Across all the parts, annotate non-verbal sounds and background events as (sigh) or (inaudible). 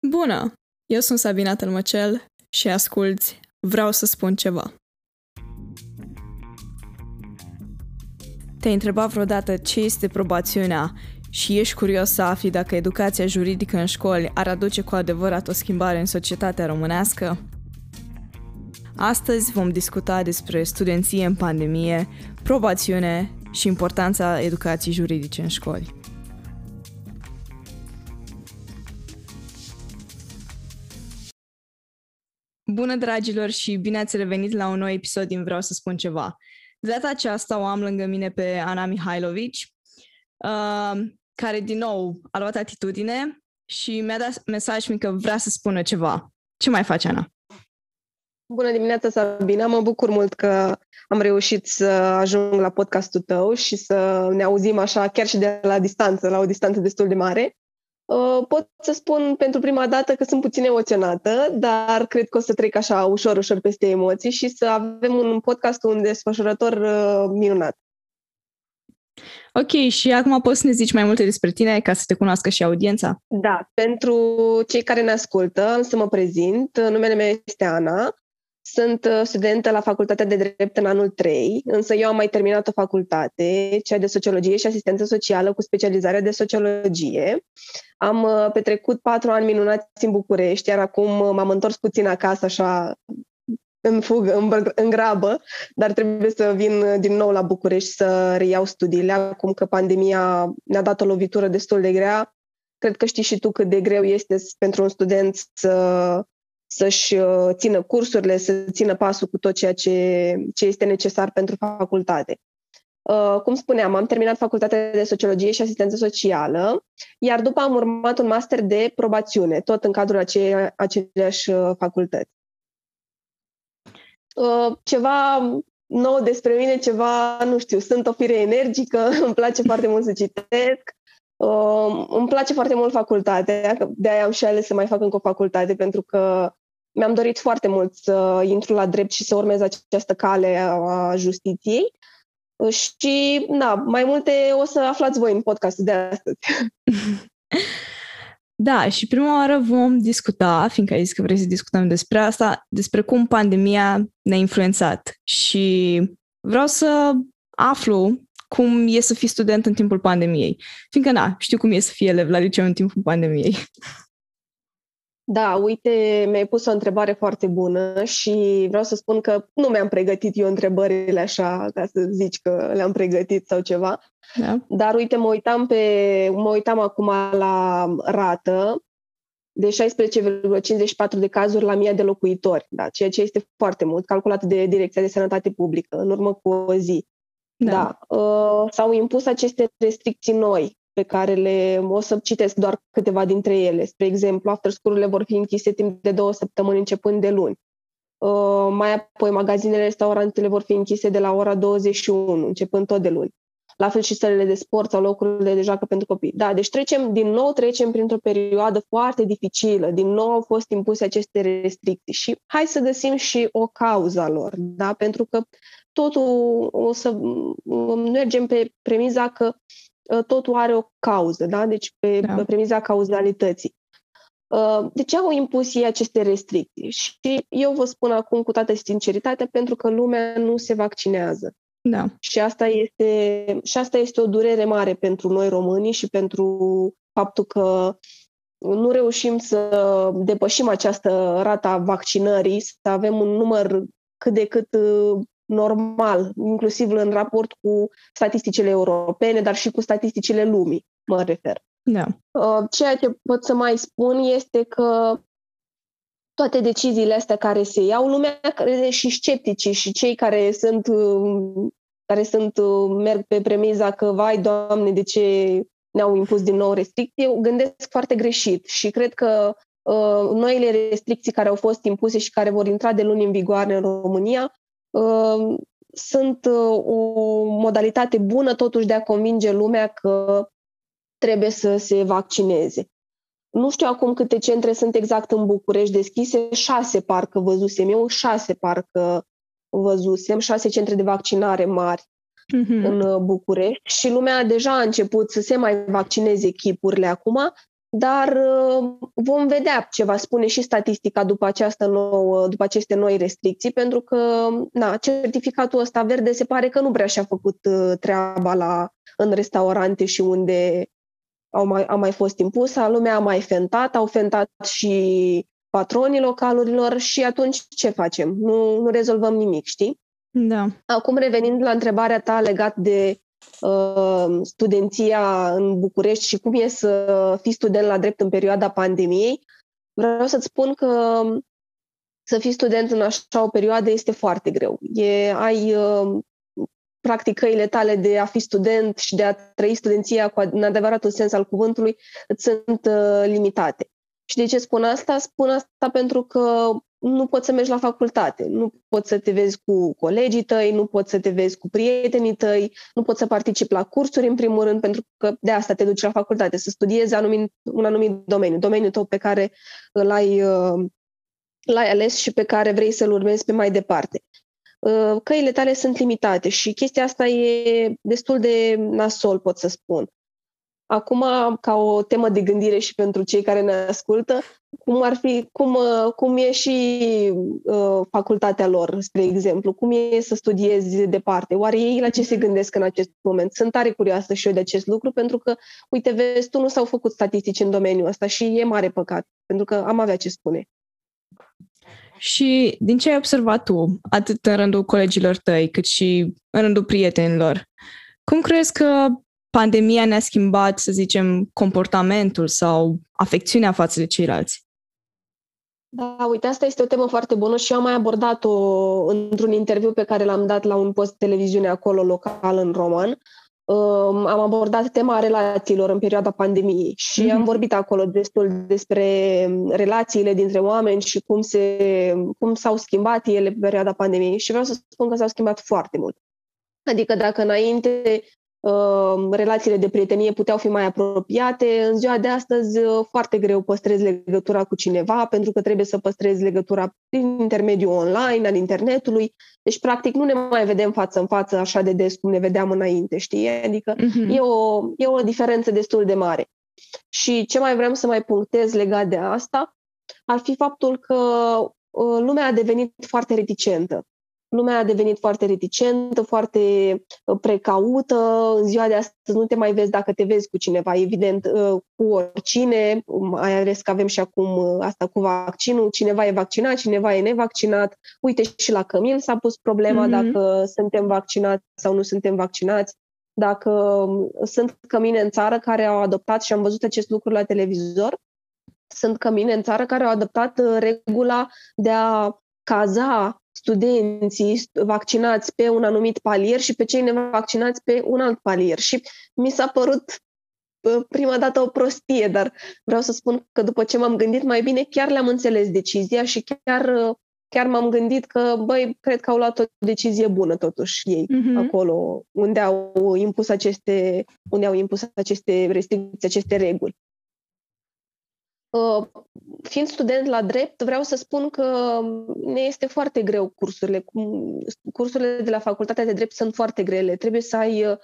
Bună! Eu sunt Sabina Tălmăcel și asculți Vreau să spun ceva. Te-ai întrebat vreodată ce este probațiunea și ești curios să afli dacă educația juridică în școli ar aduce cu adevărat o schimbare în societatea românească? Astăzi vom discuta despre studenție în pandemie, probațiune și importanța educației juridice în școli. Bună, dragilor, și bine ați revenit la un nou episod din Vreau să spun ceva. De data aceasta o am lângă mine pe Ana Mihailovici, uh, care din nou a luat atitudine și mi-a dat mesaj că vrea să spună ceva. Ce mai face, Ana? Bună dimineața, Sabina! Mă bucur mult că am reușit să ajung la podcastul tău și să ne auzim așa chiar și de la distanță, la o distanță destul de mare. Uh, pot să spun pentru prima dată că sunt puțin emoționată, dar cred că o să trec așa ușor, ușor peste emoții și să avem un podcast un desfășurător uh, minunat. Ok, și acum poți să ne zici mai multe despre tine ca să te cunoască și audiența? Da, pentru cei care ne ascultă, să mă prezint. Numele meu este Ana. Sunt uh, studentă la Facultatea de Drept în anul 3, însă eu am mai terminat o facultate, cea de Sociologie și Asistență Socială cu specializarea de Sociologie. Am uh, petrecut patru ani minunați în București, iar acum uh, m-am întors puțin acasă, așa, în fugă, în, în grabă, dar trebuie să vin din nou la București să reiau studiile, acum că pandemia ne-a dat o lovitură destul de grea. Cred că știi și tu cât de greu este pentru un student să să-și uh, țină cursurile, să țină pasul cu tot ceea ce, ce este necesar pentru facultate. Uh, cum spuneam, am terminat facultatea de sociologie și asistență socială, iar după am urmat un master de probațiune, tot în cadrul acei, aceleași uh, facultăți. Ceva nou despre mine, ceva, nu știu, sunt o fire energică, (laughs) îmi place foarte mult să citesc, Uh, îmi place foarte mult facultatea, de aia am și ales să mai fac încă o facultate, pentru că mi-am dorit foarte mult să intru la drept și să urmez această cale a justiției. Și, na, mai multe o să aflați voi în podcastul de astăzi. (laughs) Da, și prima oară vom discuta, fiindcă ai zis că vrei să discutăm despre asta, despre cum pandemia ne-a influențat. Și vreau să aflu cum e să fii student în timpul pandemiei. Fiindcă, na, știu cum e să fii elev la liceu în timpul pandemiei. (laughs) Da, uite, mi-ai pus o întrebare foarte bună și vreau să spun că nu mi-am pregătit eu întrebările așa, ca să zici că le-am pregătit sau ceva. Da. Dar uite, mă uitam, pe, mă uitam acum la rată de 16,54 de cazuri la mii de locuitori, da, ceea ce este foarte mult, calculat de Direcția de Sănătate Publică, în urmă cu o zi. Da. da. Uh, s-au impus aceste restricții noi pe care le o să citesc doar câteva dintre ele. Spre exemplu, after school vor fi închise timp de două săptămâni începând de luni. Uh, mai apoi, magazinele, restaurantele vor fi închise de la ora 21, începând tot de luni. La fel și sălile de sport sau locurile de joacă pentru copii. Da, deci trecem, din nou trecem printr-o perioadă foarte dificilă. Din nou au fost impuse aceste restricții și hai să găsim și o cauză lor, da? Pentru că totul o să mergem pe premiza că uh, totul are o cauză, da? Deci pe da. premiza cauzalității. Uh, de ce au impus ei aceste restricții? Și eu vă spun acum cu toată sinceritatea, pentru că lumea nu se vaccinează. Da. Și asta este, și asta este o durere mare pentru noi românii și pentru faptul că nu reușim să depășim această rata vaccinării, să avem un număr cât de cât uh, normal, inclusiv în raport cu statisticile europene, dar și cu statisticile lumii, mă refer. Da. Uh, ceea ce pot să mai spun este că toate deciziile astea care se iau, lumea crede și scepticii și cei care sunt, uh, care sunt, uh, merg pe premiza că, vai, Doamne, de ce ne-au impus din nou restricții, gândesc foarte greșit și cred că uh, noile restricții care au fost impuse și care vor intra de luni în vigoare în România Ehm, sunt uh, o modalitate bună totuși de a convinge lumea că trebuie să se vaccineze. Nu știu acum câte centre sunt exact în București deschise, șase parcă văzusem eu, șase parcă văzusem, șase centre de vaccinare mari mm-hmm. în uh, București și lumea deja a început să se mai vaccineze echipurile acum, dar uh, vom vedea ce va spune și statistica după, această nouă, după aceste noi restricții, pentru că na, certificatul ăsta verde se pare că nu prea și-a făcut uh, treaba la, în restaurante și unde au mai, a mai fost impusă, lumea a mai fentat, au fentat și patronii localurilor și atunci ce facem? Nu, nu rezolvăm nimic, știi? Da. Acum revenind la întrebarea ta legat de uh, studenția în București și cum e să fii student la drept în perioada pandemiei, vreau să-ți spun că să fii student în așa o perioadă este foarte greu. E, ai uh, practic căile tale de a fi student și de a trăi studenția cu, în adevăratul sens al cuvântului îți sunt uh, limitate. Și de ce spun asta? Spun asta pentru că nu poți să mergi la facultate, nu poți să te vezi cu colegii tăi, nu poți să te vezi cu prietenii tăi, nu poți să participi la cursuri, în primul rând, pentru că de asta te duci la facultate, să studiezi anumit, un anumit domeniu, domeniul tău pe care l-ai, uh, l-ai ales și pe care vrei să-l urmezi pe mai departe. Uh, căile tale sunt limitate și chestia asta e destul de nasol, pot să spun. Acum, ca o temă de gândire și pentru cei care ne ascultă, cum ar fi, cum, uh, cum e și uh, facultatea lor, spre exemplu, cum e să studiezi departe, oare ei la ce se gândesc în acest moment? Sunt tare curioasă și eu de acest lucru, pentru că, uite, vezi, tu nu s-au făcut statistici în domeniul ăsta și e mare păcat, pentru că am avea ce spune. Și din ce ai observat tu, atât în rândul colegilor tăi, cât și în rândul prietenilor, cum crezi că pandemia ne-a schimbat, să zicem, comportamentul sau afecțiunea față de ceilalți? Da, uite, asta este o temă foarte bună și eu am mai abordat-o într-un interviu pe care l-am dat la un post de televiziune acolo local în roman. Um, am abordat tema relațiilor în perioada pandemiei și mm-hmm. am vorbit acolo destul despre relațiile dintre oameni și cum, se, cum s-au schimbat ele pe perioada pandemiei și vreau să spun că s-au schimbat foarte mult. Adică dacă înainte uh, relațiile de prietenie puteau fi mai apropiate. În ziua de astăzi uh, foarte greu păstrezi legătura cu cineva pentru că trebuie să păstrezi legătura prin intermediul online, al internetului. Deci, practic, nu ne mai vedem față în față așa de des cum ne vedeam înainte, știi? Adică uh-huh. e, o, e o diferență destul de mare. Și ce mai vrem să mai punctez legat de asta ar fi faptul că uh, lumea a devenit foarte reticentă lumea a devenit foarte reticentă, foarte uh, precaută. În ziua de astăzi nu te mai vezi dacă te vezi cu cineva, evident, uh, cu oricine. Mai ales că avem și acum uh, asta cu vaccinul. Cineva e vaccinat, cineva e nevaccinat. Uite, și la Cămin s-a pus problema mm-hmm. dacă suntem vaccinați sau nu suntem vaccinați. Dacă um, sunt cămine în țară care au adoptat și am văzut acest lucru la televizor, sunt cămine în țară care au adoptat regula de a caza studenții vaccinați pe un anumit palier și pe cei nevaccinați pe un alt palier. Și mi s-a părut prima dată o prostie, dar vreau să spun că după ce m-am gândit mai bine, chiar le-am înțeles decizia și chiar, chiar m-am gândit că, băi, cred că au luat o decizie bună totuși ei uh-huh. acolo, unde au impus aceste, unde au impus aceste restricții, aceste reguli. Uh, fiind student la drept, vreau să spun că ne este foarte greu cursurile. Cursurile de la facultatea de drept sunt foarte grele. Trebuie să ai uh,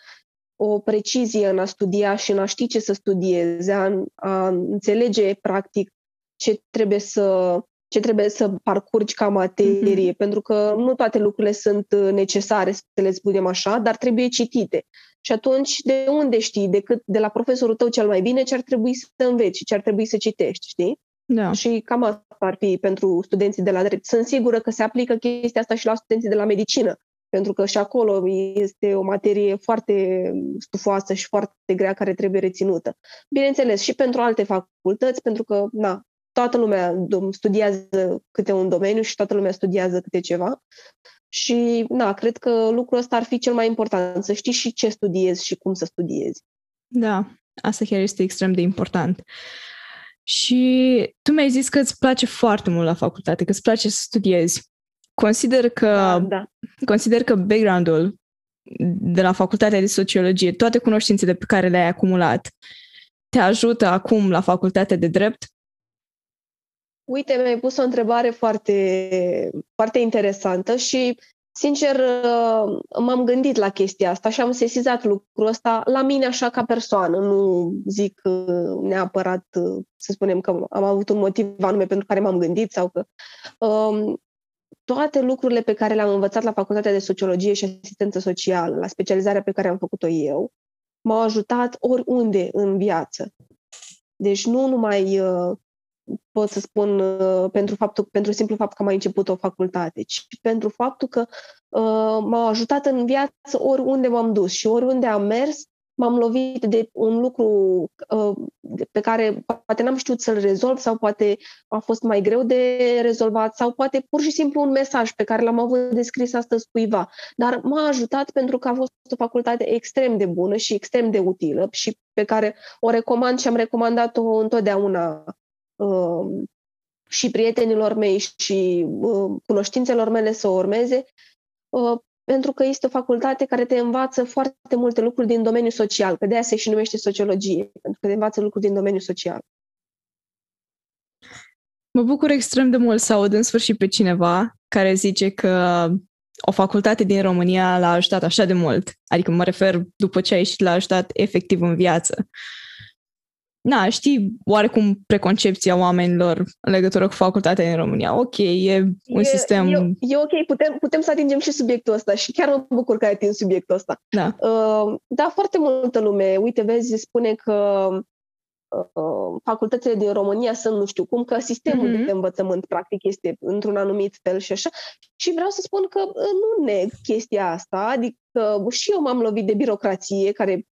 o precizie în a studia și în a ști ce să studiezi, a, a înțelege practic ce trebuie să ce trebuie să parcurgi ca materie, mm-hmm. pentru că nu toate lucrurile sunt uh, necesare, să le spunem așa, dar trebuie citite. Și atunci, de unde știi, decât de la profesorul tău cel mai bine, ce ar trebui să înveți, ce ar trebui să citești, știi? Da. Și cam asta ar fi pentru studenții de la drept. Sunt sigură că se aplică chestia asta și la studenții de la medicină, pentru că și acolo este o materie foarte stufoasă și foarte grea care trebuie reținută. Bineînțeles, și pentru alte facultăți, pentru că, na, toată lumea studiază câte un domeniu și toată lumea studiază câte ceva. Și, na, cred că lucrul ăsta ar fi cel mai important, să știi și ce studiezi și cum să studiezi. Da, asta chiar este extrem de important. Și tu mi-ai zis că îți place foarte mult la facultate, că îți place să studiezi. Consider că, da, da. consider că background-ul de la facultatea de sociologie, toate cunoștințele pe care le-ai acumulat, te ajută acum la facultatea de drept? Uite, mi-ai pus o întrebare foarte, foarte interesantă și Sincer, uh, m-am gândit la chestia asta și am sesizat lucrul ăsta la mine așa ca persoană. Nu zic uh, neapărat, uh, să spunem că am avut un motiv anume pentru care m-am gândit sau că um, toate lucrurile pe care le-am învățat la Facultatea de Sociologie și Asistență Socială, la specializarea pe care am făcut-o eu, m-au ajutat oriunde în viață. Deci nu numai uh, pot să spun uh, pentru, faptul, pentru simplu fapt că am mai început o facultate, ci pentru faptul că uh, m-au ajutat în viață oriunde m-am dus și oriunde am mers, m-am lovit de un lucru uh, pe care poate n-am știut să-l rezolv sau poate a fost mai greu de rezolvat sau poate pur și simplu un mesaj pe care l-am avut de scris astăzi cuiva. Dar m-a ajutat pentru că a fost o facultate extrem de bună și extrem de utilă și pe care o recomand și am recomandat-o întotdeauna uh, și prietenilor mei și uh, cunoștințelor mele să o urmeze, uh, pentru că este o facultate care te învață foarte multe lucruri din domeniul social, că de aia se și numește sociologie, pentru că te învață lucruri din domeniul social. Mă bucur extrem de mult să aud în sfârșit pe cineva care zice că o facultate din România l-a ajutat așa de mult. Adică mă refer după ce a ieșit, l-a ajutat efectiv în viață na, știi oarecum preconcepția oamenilor în legătură cu facultatea în România. Ok, e un e, sistem... E, e ok, putem, putem să atingem și subiectul ăsta și chiar mă bucur că ai atins subiectul ăsta. Da. Uh, da, foarte multă lume, uite, vezi, spune că uh, facultățile din România sunt nu știu cum, că sistemul mm-hmm. de învățământ practic este într-un anumit fel și așa. Și vreau să spun că uh, nu neg chestia asta, adică și eu m-am lovit de birocrație care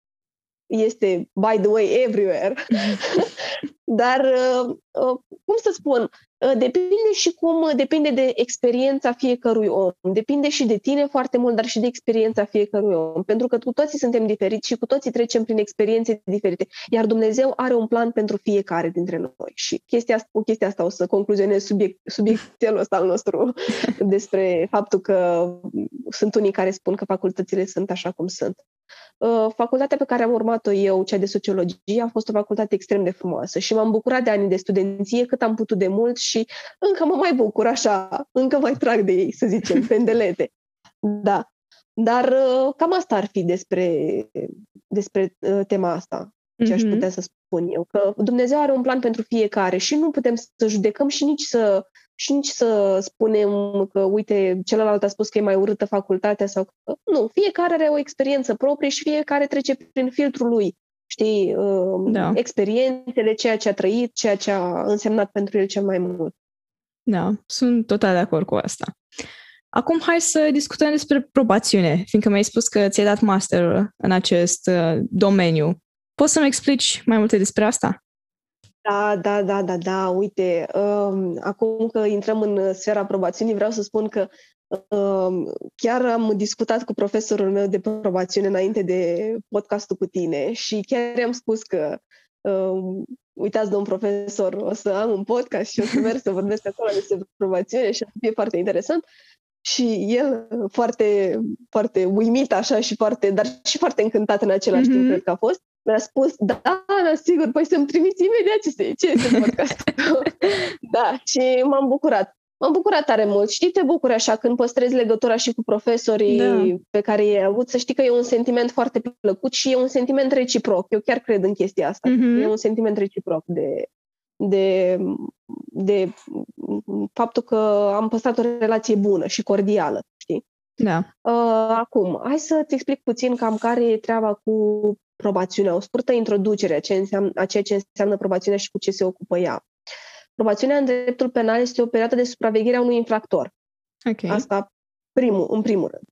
este, by the way, everywhere. (laughs) Dar, uh, uh, cum să spun, uh, depinde și cum, depinde de experiența fiecărui om. Depinde și de tine foarte mult, dar și de experiența fiecărui om. Pentru că cu toții suntem diferiți și cu toții trecem prin experiențe diferite. Iar Dumnezeu are un plan pentru fiecare dintre noi. Și chestia, cu chestia asta o să concluzionez subiect, subiectul ăsta al nostru (laughs) despre faptul că sunt unii care spun că facultățile sunt așa cum sunt. Uh, facultatea pe care am urmat-o eu, cea de sociologie, a fost o facultate extrem de frumoasă și m-am bucurat de ani de studenție cât am putut de mult și încă mă mai bucur așa, încă mai trag de ei, să zicem, (laughs) pendelete. Da. Dar uh, cam asta ar fi despre, despre uh, tema asta, ce aș mhm. putea să spun eu. Că Dumnezeu are un plan pentru fiecare și nu putem să judecăm și nici să și nici să spunem că, uite, celălalt a spus că e mai urâtă facultatea sau că... Nu, fiecare are o experiență proprie și fiecare trece prin filtrul lui. Știi, uh, da. experiențele, ceea ce a trăit, ceea ce a însemnat pentru el cel mai mult. Da, sunt total de acord cu asta. Acum hai să discutăm despre probațiune, fiindcă mi-ai spus că ți-ai dat master în acest uh, domeniu. Poți să-mi explici mai multe despre asta? Da, da, da, da, da, uite, um, acum că intrăm în sfera aprobațiunii, vreau să spun că um, chiar am discutat cu profesorul meu de probațiune înainte de podcastul cu tine și chiar i-am spus că um, uitați, domn profesor, o să am un podcast și o să merg să vorbesc acolo despre probațiune și o să fie foarte interesant. Și el foarte, foarte uimit așa și foarte, dar și foarte încântat în același mm-hmm. timp, cred că a fost mi-a spus, da, da, sigur, păi să-mi trimiți imediat ce este, ce este podcast. (laughs) da, și m-am bucurat. M-am bucurat tare mult. Știi, te bucuri așa când păstrezi legătura și cu profesorii da. pe care i-ai avut, să știi că e un sentiment foarte plăcut și e un sentiment reciproc. Eu chiar cred în chestia asta. Mm-hmm. E un sentiment reciproc de, de, de faptul că am păstrat o relație bună și cordială, știi? Da. Uh, acum, hai să-ți explic puțin cam care e treaba cu probațiunea, o scurtă introducere a, ce înseamnă, a ceea ce înseamnă probațiunea și cu ce se ocupă ea. Probațiunea în dreptul penal este o perioadă de supraveghere a unui infractor. Okay. Asta primul, în primul rând.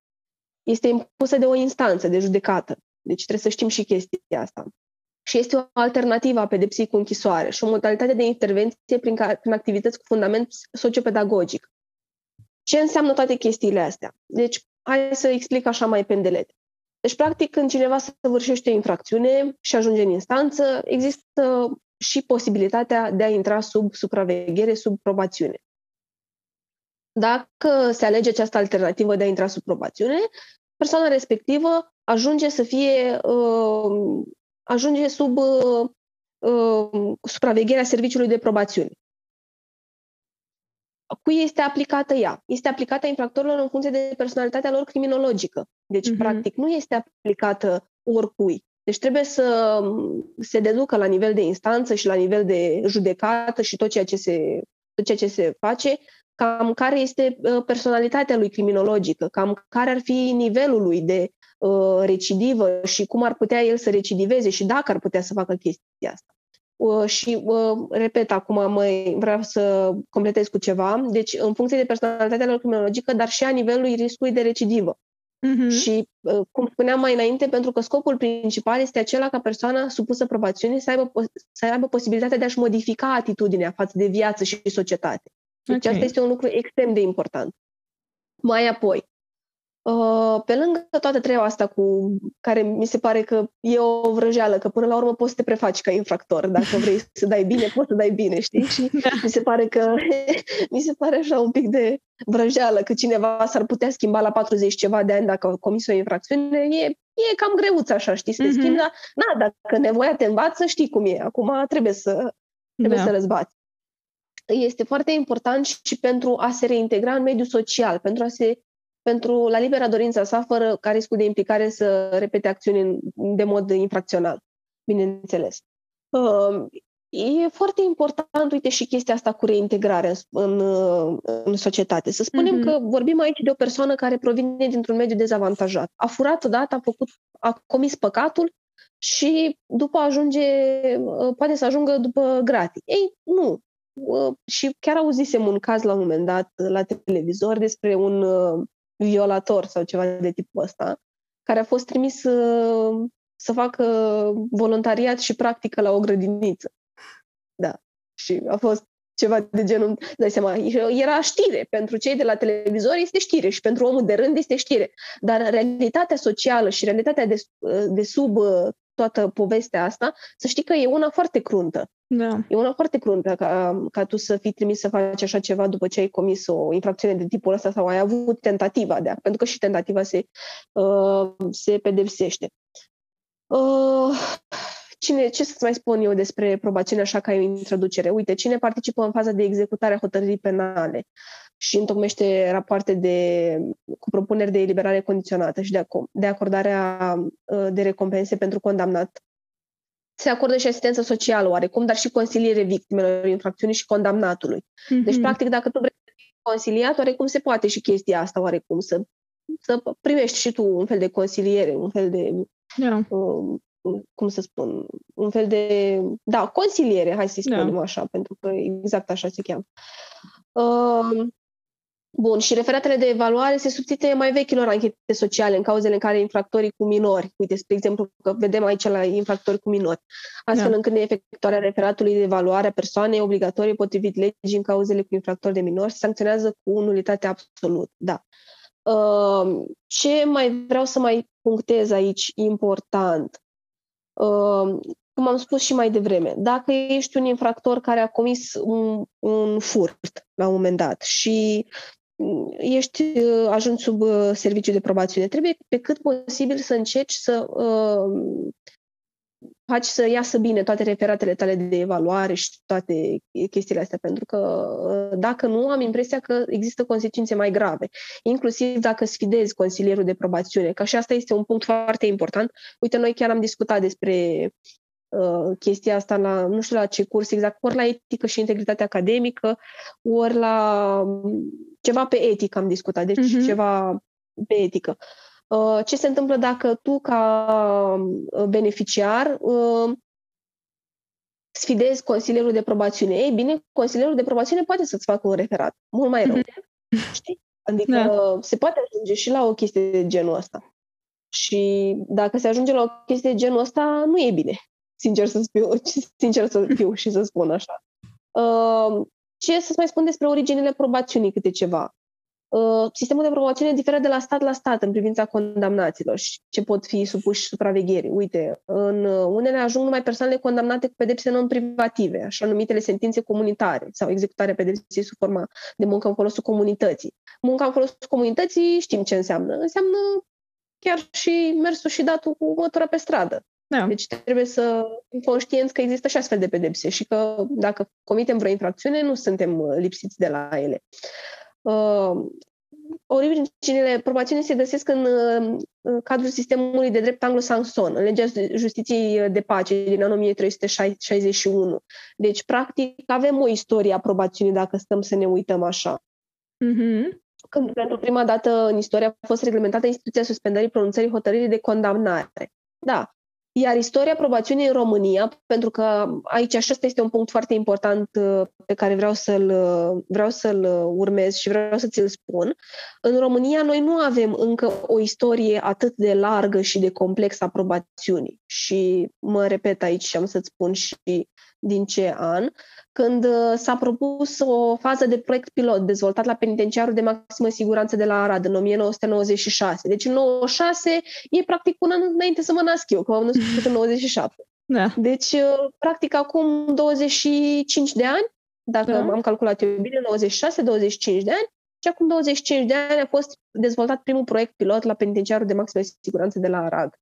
Este impusă de o instanță de judecată. Deci trebuie să știm și chestia asta. Și este o alternativă a pedepsii cu închisoare și o modalitate de intervenție prin, ca, prin activități cu fundament sociopedagogic. Ce înseamnă toate chestiile astea? Deci, hai să explic așa mai pendelete. Deci, practic, când cineva săvârșește o infracțiune și ajunge în instanță, există și posibilitatea de a intra sub supraveghere, sub probațiune. Dacă se alege această alternativă de a intra sub probațiune, persoana respectivă ajunge să fie uh, ajunge sub uh, uh, supravegherea serviciului de probațiune. cui este aplicată ea? Este aplicată infractorilor în funcție de personalitatea lor criminologică. Deci, uh-huh. practic, nu este aplicată oricui. Deci trebuie să se deducă la nivel de instanță și la nivel de judecată și tot ceea ce se, tot ceea ce se face, cam care este uh, personalitatea lui criminologică, cam care ar fi nivelul lui de uh, recidivă și cum ar putea el să recidiveze și dacă ar putea să facă chestia asta. Uh, și, uh, repet, acum mai vreau să completez cu ceva. Deci, în funcție de personalitatea lor criminologică, dar și a nivelului riscului de recidivă. Uh-huh. Și, uh, cum spuneam mai înainte, pentru că scopul principal este acela ca persoana supusă probațiunii să aibă, să aibă posibilitatea de a-și modifica atitudinea față de viață și societate. Deci okay. asta este un lucru extrem de important. Mai apoi, Uh, pe lângă toată treaba asta cu care mi se pare că e o vrăjeală, că până la urmă poți să te prefaci ca infractor. Dacă vrei să dai bine, poți să dai bine, știi? Și da. mi se pare că (laughs) mi se pare așa un pic de vrăjeală că cineva s-ar putea schimba la 40 ceva de ani dacă a comis o infracțiune. E, e cam greuț așa, știi, să te mm-hmm. schimbi, dar na, dacă nevoia te învață, știi cum e. Acum trebuie să, trebuie da. să răzbați. Este foarte important și pentru a se reintegra în mediul social, pentru a se pentru la libera dorința sa, fără ca riscul de implicare să repete acțiuni de mod infracțional, bineînțeles. Uh, e foarte important, uite, și chestia asta cu reintegrarea în, în societate. Să spunem mm-hmm. că vorbim aici de o persoană care provine dintr-un mediu dezavantajat. A furat odată, a, făcut, a comis păcatul și după ajunge, uh, poate să ajungă după gratii. Ei, nu. Uh, și chiar auzisem un caz la un moment dat la televizor despre un violator sau ceva de tipul ăsta, care a fost trimis să, uh, să facă voluntariat și practică la o grădiniță. Da. Și a fost ceva de genul, dai seama, era știre. Pentru cei de la televizor este știre și pentru omul de rând este știre. Dar realitatea socială și realitatea de, uh, de sub uh, toată povestea asta, să știi că e una foarte cruntă. Da. E una foarte cruntă ca, ca tu să fii trimis să faci așa ceva după ce ai comis o infracțiune de tipul ăsta sau ai avut tentativa de a, pentru că și tentativa se, uh, se pedepsește. Uh, cine, ce să-ți mai spun eu despre probațiune așa ca o introducere? Uite, cine participă în faza de executare a hotărârii penale și întocmește rapoarte de, cu propuneri de eliberare condiționată și de, de acordarea uh, de recompense pentru condamnat se acordă și asistență socială oarecum, dar și consiliere victimelor infracțiunii și condamnatului. Mm-hmm. Deci, practic, dacă tu vrei să fii consiliat, oarecum se poate și chestia asta, oarecum, să, să primești și tu un fel de consiliere, un fel de... Yeah. Uh, cum să spun, un fel de, da, consiliere, hai să-i spunem yeah. așa, pentru că exact așa se cheamă. Uh, Bun, și referatele de evaluare se substituie mai vechilor anchete sociale în cauzele în care infractorii cu minori, uite, spre exemplu, că vedem aici la infractori cu minori, astfel da. încât efectuarea referatului de evaluare a persoanei obligatorie potrivit legii în cauzele cu infractori de minori se sancționează cu nulitate absolut. Da. Uh, ce mai vreau să mai punctez aici important? Uh, cum am spus și mai devreme, dacă ești un infractor care a comis un, un furt la un moment dat și ești uh, ajuns sub uh, serviciu de probațiune. Trebuie pe cât posibil să încerci să uh, faci să iasă bine toate referatele tale de evaluare și toate chestiile astea, pentru că uh, dacă nu, am impresia că există consecințe mai grave, inclusiv dacă sfidezi consilierul de probațiune, că și asta este un punct foarte important. Uite, noi chiar am discutat despre uh, chestia asta la, nu știu la ce curs exact, ori la etică și integritate academică, ori la ceva pe etică am discutat, deci uh-huh. ceva pe etică. Uh, ce se întâmplă dacă tu, ca uh, beneficiar, uh, sfidezi consilierul de probațiune? Ei bine, consilierul de probațiune poate să-ți facă un referat, mult mai rău. Uh-huh. (laughs) Știi? Adică da. se poate ajunge și la o chestie de genul ăsta. Și dacă se ajunge la o chestie de genul ăsta, nu e bine, sincer să fiu, (laughs) sincer să fiu și să spun așa. Uh, ce să mai spun despre originele probațiunii câte ceva? Uh, sistemul de probațiune diferă de la stat la stat în privința condamnaților și ce pot fi supuși supravegherii. Uite, în unele ajung numai persoanele condamnate cu pedepse non-privative, așa numitele sentințe comunitare sau executarea pedepsei sub forma de muncă în folosul comunității. Munca în folosul comunității știm ce înseamnă. Înseamnă chiar și mersul și datul cu mătura pe stradă. Da. Deci trebuie să fim conștienți că există și astfel de pedepse și că dacă comitem vreo infracțiune, nu suntem uh, lipsiți de la ele. Uh, originile probațiunii se găsesc în, uh, în cadrul sistemului de drept anglosaxon, în legea justiției de pace din anul 1361. Deci, practic, avem o istorie a probațiunii dacă stăm să ne uităm așa. Mm-hmm când pentru prima dată în istorie a fost reglementată instituția suspendării pronunțării hotărârii de condamnare. Da, iar istoria probațiunii în România, pentru că aici acesta este un punct foarte important uh, pe care vreau să-l, uh, vreau să-l uh, urmez și vreau să ți-l spun, în România noi nu avem încă o istorie atât de largă și de complexă a probațiunii. Și mă repet aici și am să-ți spun și din ce an, când uh, s-a propus o fază de proiect pilot dezvoltat la penitenciarul de maximă siguranță de la Arad în 1996. Deci în 96 e practic un an înainte să mă nasc eu, că m-am născut în (laughs) 97. Da. Deci, uh, practic, acum 25 de ani, dacă da. am calculat eu bine, 96-25 de ani, și acum 25 de ani a fost dezvoltat primul proiect pilot la penitenciarul de maximă siguranță de la Arad.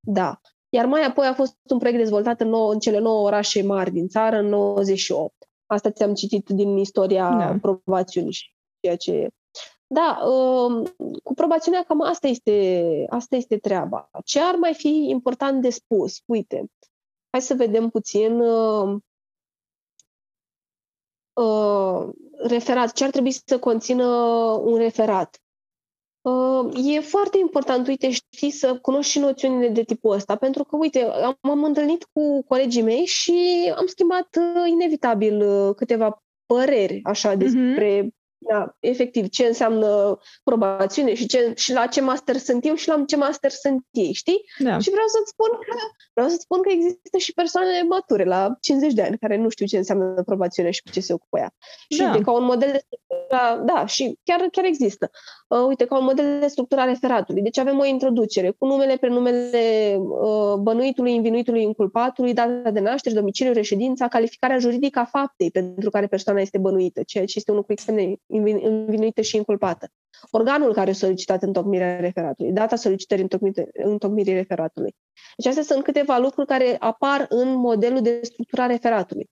Da. Iar mai apoi a fost un proiect dezvoltat în, nou, în cele nouă orașe mari din țară în 98. Asta ți-am citit din istoria da. probațiunii și ceea ce... Da, um, cu probațiunea cam asta este, asta este treaba. Ce ar mai fi important de spus? Uite, hai să vedem puțin uh, uh, referat. Ce ar trebui să conțină un referat? Uh, e foarte important, uite, știi, să cunoști și noțiunile de tipul ăsta, pentru că, uite, am, am întâlnit cu colegii mei și am schimbat uh, inevitabil uh, câteva păreri, așa, mhm. despre mm-hmm da, efectiv, ce înseamnă probațiune și, ce, și la ce master sunt eu și la ce master sunt ei, știi? Da. Și vreau să-ți spun că vreau să spun că există și persoane mature la 50 de ani care nu știu ce înseamnă probațiune și cu ce se ocupă ea. Și da. uite, ca un model de structură, da, și chiar, chiar există. Uh, uite, ca un model de structură a referatului. Deci avem o introducere cu numele, prenumele uh, bănuitului, invinuitului, inculpatului, data de naștere, domiciliul, reședința, calificarea juridică a faptei pentru care persoana este bănuită, ceea ce este un lucru extrem de învinuită și inculpată. Organul care a solicitat întocmirea referatului, data solicitării întocmirii referatului. Deci astea sunt câteva lucruri care apar în modelul de structură a referatului.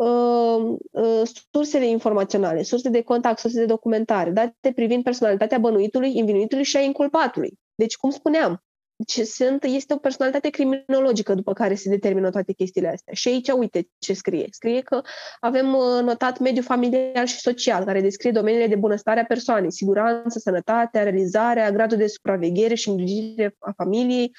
Uh, uh, sursele informaționale, surse de contact, surse de documentare, date privind personalitatea bănuitului, invinuitului și a inculpatului. Deci, cum spuneam, ce sunt, este o personalitate criminologică după care se determină toate chestiile astea. Și aici, uite ce scrie. Scrie că avem uh, notat mediul familial și social, care descrie domeniile de bunăstare a persoanei, siguranță, sănătate, realizarea, gradul de supraveghere și îngrijire a familiei,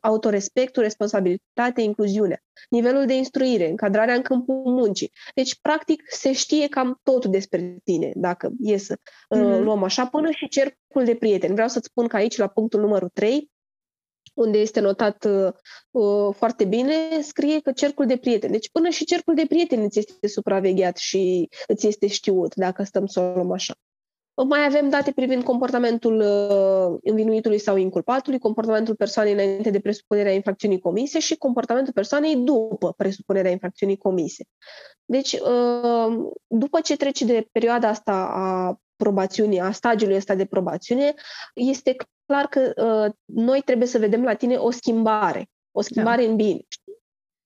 autorespectul, responsabilitate, incluziunea, nivelul de instruire, încadrarea în câmpul muncii. Deci, practic, se știe cam totul despre tine, dacă e să mm-hmm. luăm așa, până și cercul de prieteni. Vreau să-ți spun că aici, la punctul numărul 3, unde este notat uh, uh, foarte bine, scrie că cercul de prieteni. Deci până și cercul de prieteni îți este supravegheat și îți este știut, dacă stăm să o luăm așa. Mai avem date privind comportamentul uh, învinuitului sau inculpatului, comportamentul persoanei înainte de presupunerea infracțiunii comise și comportamentul persoanei după presupunerea infracțiunii comise. Deci, uh, după ce trece de perioada asta a probațiunii, a stagiului ăsta de probațiune, este clar că uh, noi trebuie să vedem la tine o schimbare, o schimbare da. în bine.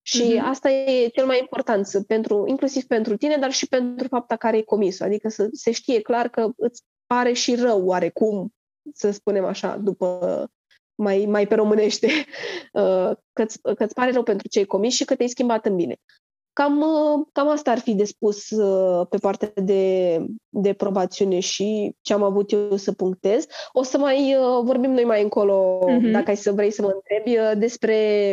Și mm-hmm. asta e cel mai important, pentru, inclusiv pentru tine, dar și pentru fapta care e comis. Adică să se știe clar că îți pare și rău oarecum, să spunem așa, după mai, mai pe românește, (laughs) uh, că-ți, că-ți pare rău pentru ce ai comis și că te-ai schimbat în bine. Cam, uh, cam asta ar fi de spus uh, pe partea de, de probațiune și ce am avut eu să punctez. O să mai uh, vorbim noi mai încolo, mm-hmm. dacă ai să vrei să mă întrebi, despre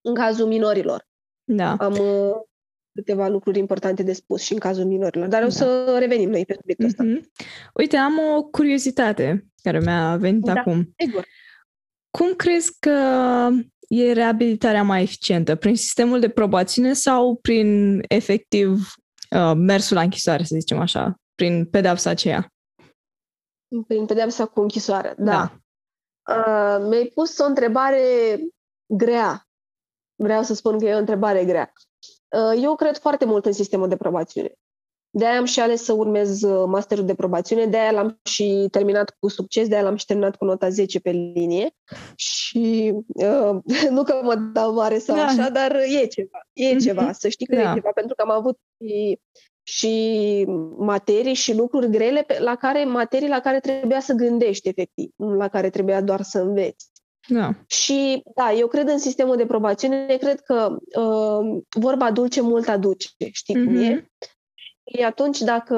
în cazul minorilor. Da. Am câteva lucruri importante de spus și în cazul minorilor, dar da. o să revenim noi pe subiectul ăsta. Mm-hmm. Uite, am o curiozitate care mi-a venit da, acum. Sigur. Cum crezi că e reabilitarea mai eficientă? Prin sistemul de probațiune sau prin efectiv uh, mersul la închisoare, să zicem așa, prin pedepsa aceea? Prin pedepsa cu închisoare, da. da. Uh, mi-ai pus o întrebare grea. Vreau să spun că e o întrebare grea. Uh, eu cred foarte mult în sistemul de probațiune. De-aia am și ales să urmez uh, masterul de probațiune, de-aia l-am și terminat cu succes, de-aia l-am și terminat cu nota 10 pe linie. Și uh, (laughs) nu că mă dau mare sau da. așa, dar e ceva. E mm-hmm. ceva, să știi că da. e ceva, pentru că am avut și, și materii și lucruri grele pe, la care, materii la care trebuia să gândești efectiv, nu la care trebuia doar să înveți. Da. Și da, eu cred în sistemul de probațiune, cred că uh, vorba dulce mult aduce, știi mm-hmm. cum e? Mhm. Și atunci dacă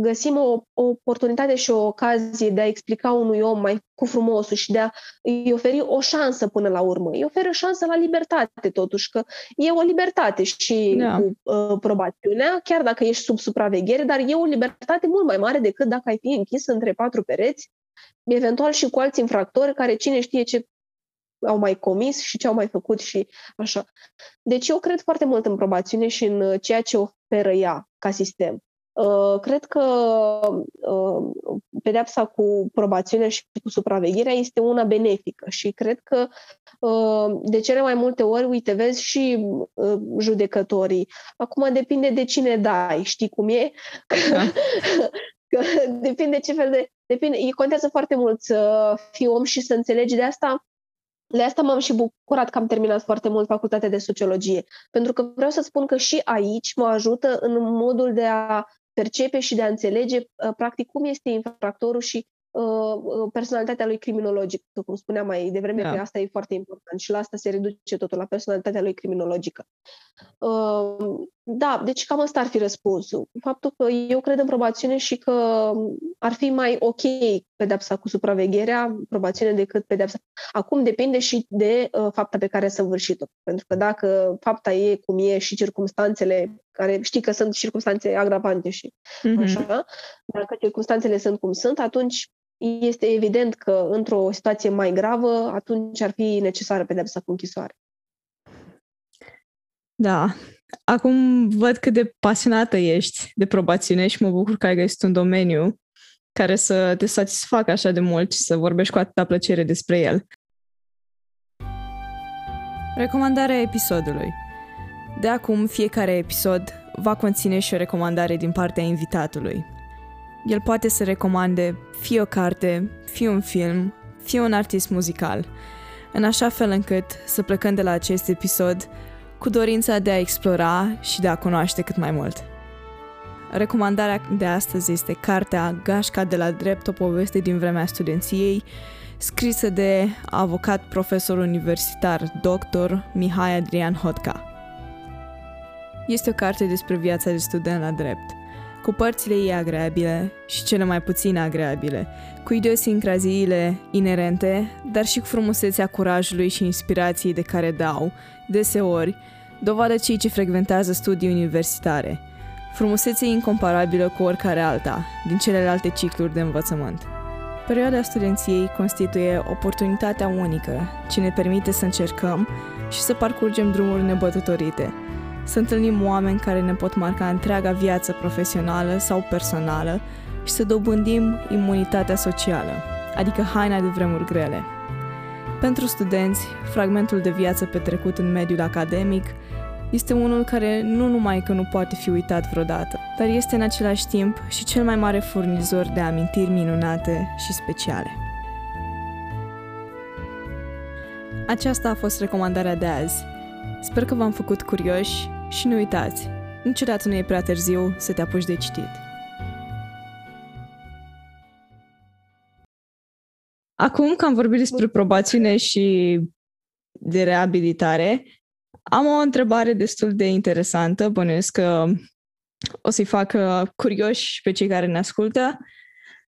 găsim o, o oportunitate și o ocazie de a explica unui om mai cu frumosul și de a îi oferi o șansă până la urmă. Îi oferă o șansă la libertate, totuși, că e o libertate și da. cu uh, probațiunea, chiar dacă ești sub supraveghere, dar e o libertate mult mai mare decât dacă ai fi închis între patru pereți, eventual și cu alți infractori care cine știe ce au mai comis și ce au mai făcut și așa. Deci eu cred foarte mult în probațiune și în ceea ce oferă ea ca sistem. Uh, cred că uh, pedepsa cu probațiunea și cu supravegherea este una benefică și cred că uh, de cele mai multe ori, uite, vezi și judecătorii. Acum depinde de cine dai, știi cum e? Da. (laughs) Că depinde ce fel de... Depinde, contează foarte mult să fii om și să înțelegi de asta. De asta m-am și bucurat că am terminat foarte mult facultatea de sociologie. Pentru că vreau să spun că și aici mă ajută în modul de a percepe și de a înțelege uh, practic cum este infractorul și uh, uh, personalitatea lui criminologică, cum spuneam mai devreme, da. că asta e foarte important și la asta se reduce totul, la personalitatea lui criminologică. Da, deci cam asta ar fi răspunsul. Faptul că eu cred în probațiune și că ar fi mai ok pedepsa cu supravegherea, probațiune, decât pedepsa. Acum depinde și de uh, fapta pe care a săvârșit-o. Pentru că dacă fapta e cum e și circumstanțele care știi că sunt circunstanțe agravante și mm-hmm. așa, dacă circunstanțele sunt cum sunt, atunci este evident că într-o situație mai gravă, atunci ar fi necesară pedepsa cu închisoare. Da. Acum văd cât de pasionată ești de probațiune și mă bucur că ai găsit un domeniu care să te satisfacă așa de mult și să vorbești cu atâta plăcere despre el. Recomandarea episodului De acum, fiecare episod va conține și o recomandare din partea invitatului. El poate să recomande fie o carte, fie un film, fie un artist muzical, în așa fel încât să plecăm de la acest episod cu dorința de a explora și de a cunoaște cât mai mult. Recomandarea de astăzi este cartea Gașca de la drept, o poveste din vremea studenției, scrisă de avocat profesor universitar dr. Mihai Adrian Hotca. Este o carte despre viața de student la drept, cu părțile ei agreabile și cele mai puțin agreabile, cu idiosincraziile inerente, dar și cu frumusețea curajului și inspirației de care dau, deseori, dovadă cei ce frecventează studii universitare. Frumusețe incomparabilă cu oricare alta, din celelalte cicluri de învățământ. Perioada studenției constituie oportunitatea unică ce ne permite să încercăm și să parcurgem drumuri nebătătorite, să întâlnim oameni care ne pot marca întreaga viață profesională sau personală și să dobândim imunitatea socială, adică haina de vremuri grele. Pentru studenți, fragmentul de viață petrecut în mediul academic este unul care nu numai că nu poate fi uitat vreodată, dar este în același timp și cel mai mare furnizor de amintiri minunate și speciale. Aceasta a fost recomandarea de azi. Sper că v-am făcut curioși și nu uitați, niciodată nu e prea târziu să te apuci de citit. Acum că am vorbit despre probațiune și de reabilitare, am o întrebare destul de interesantă, bănuiesc că o să-i facă curioși pe cei care ne ascultă.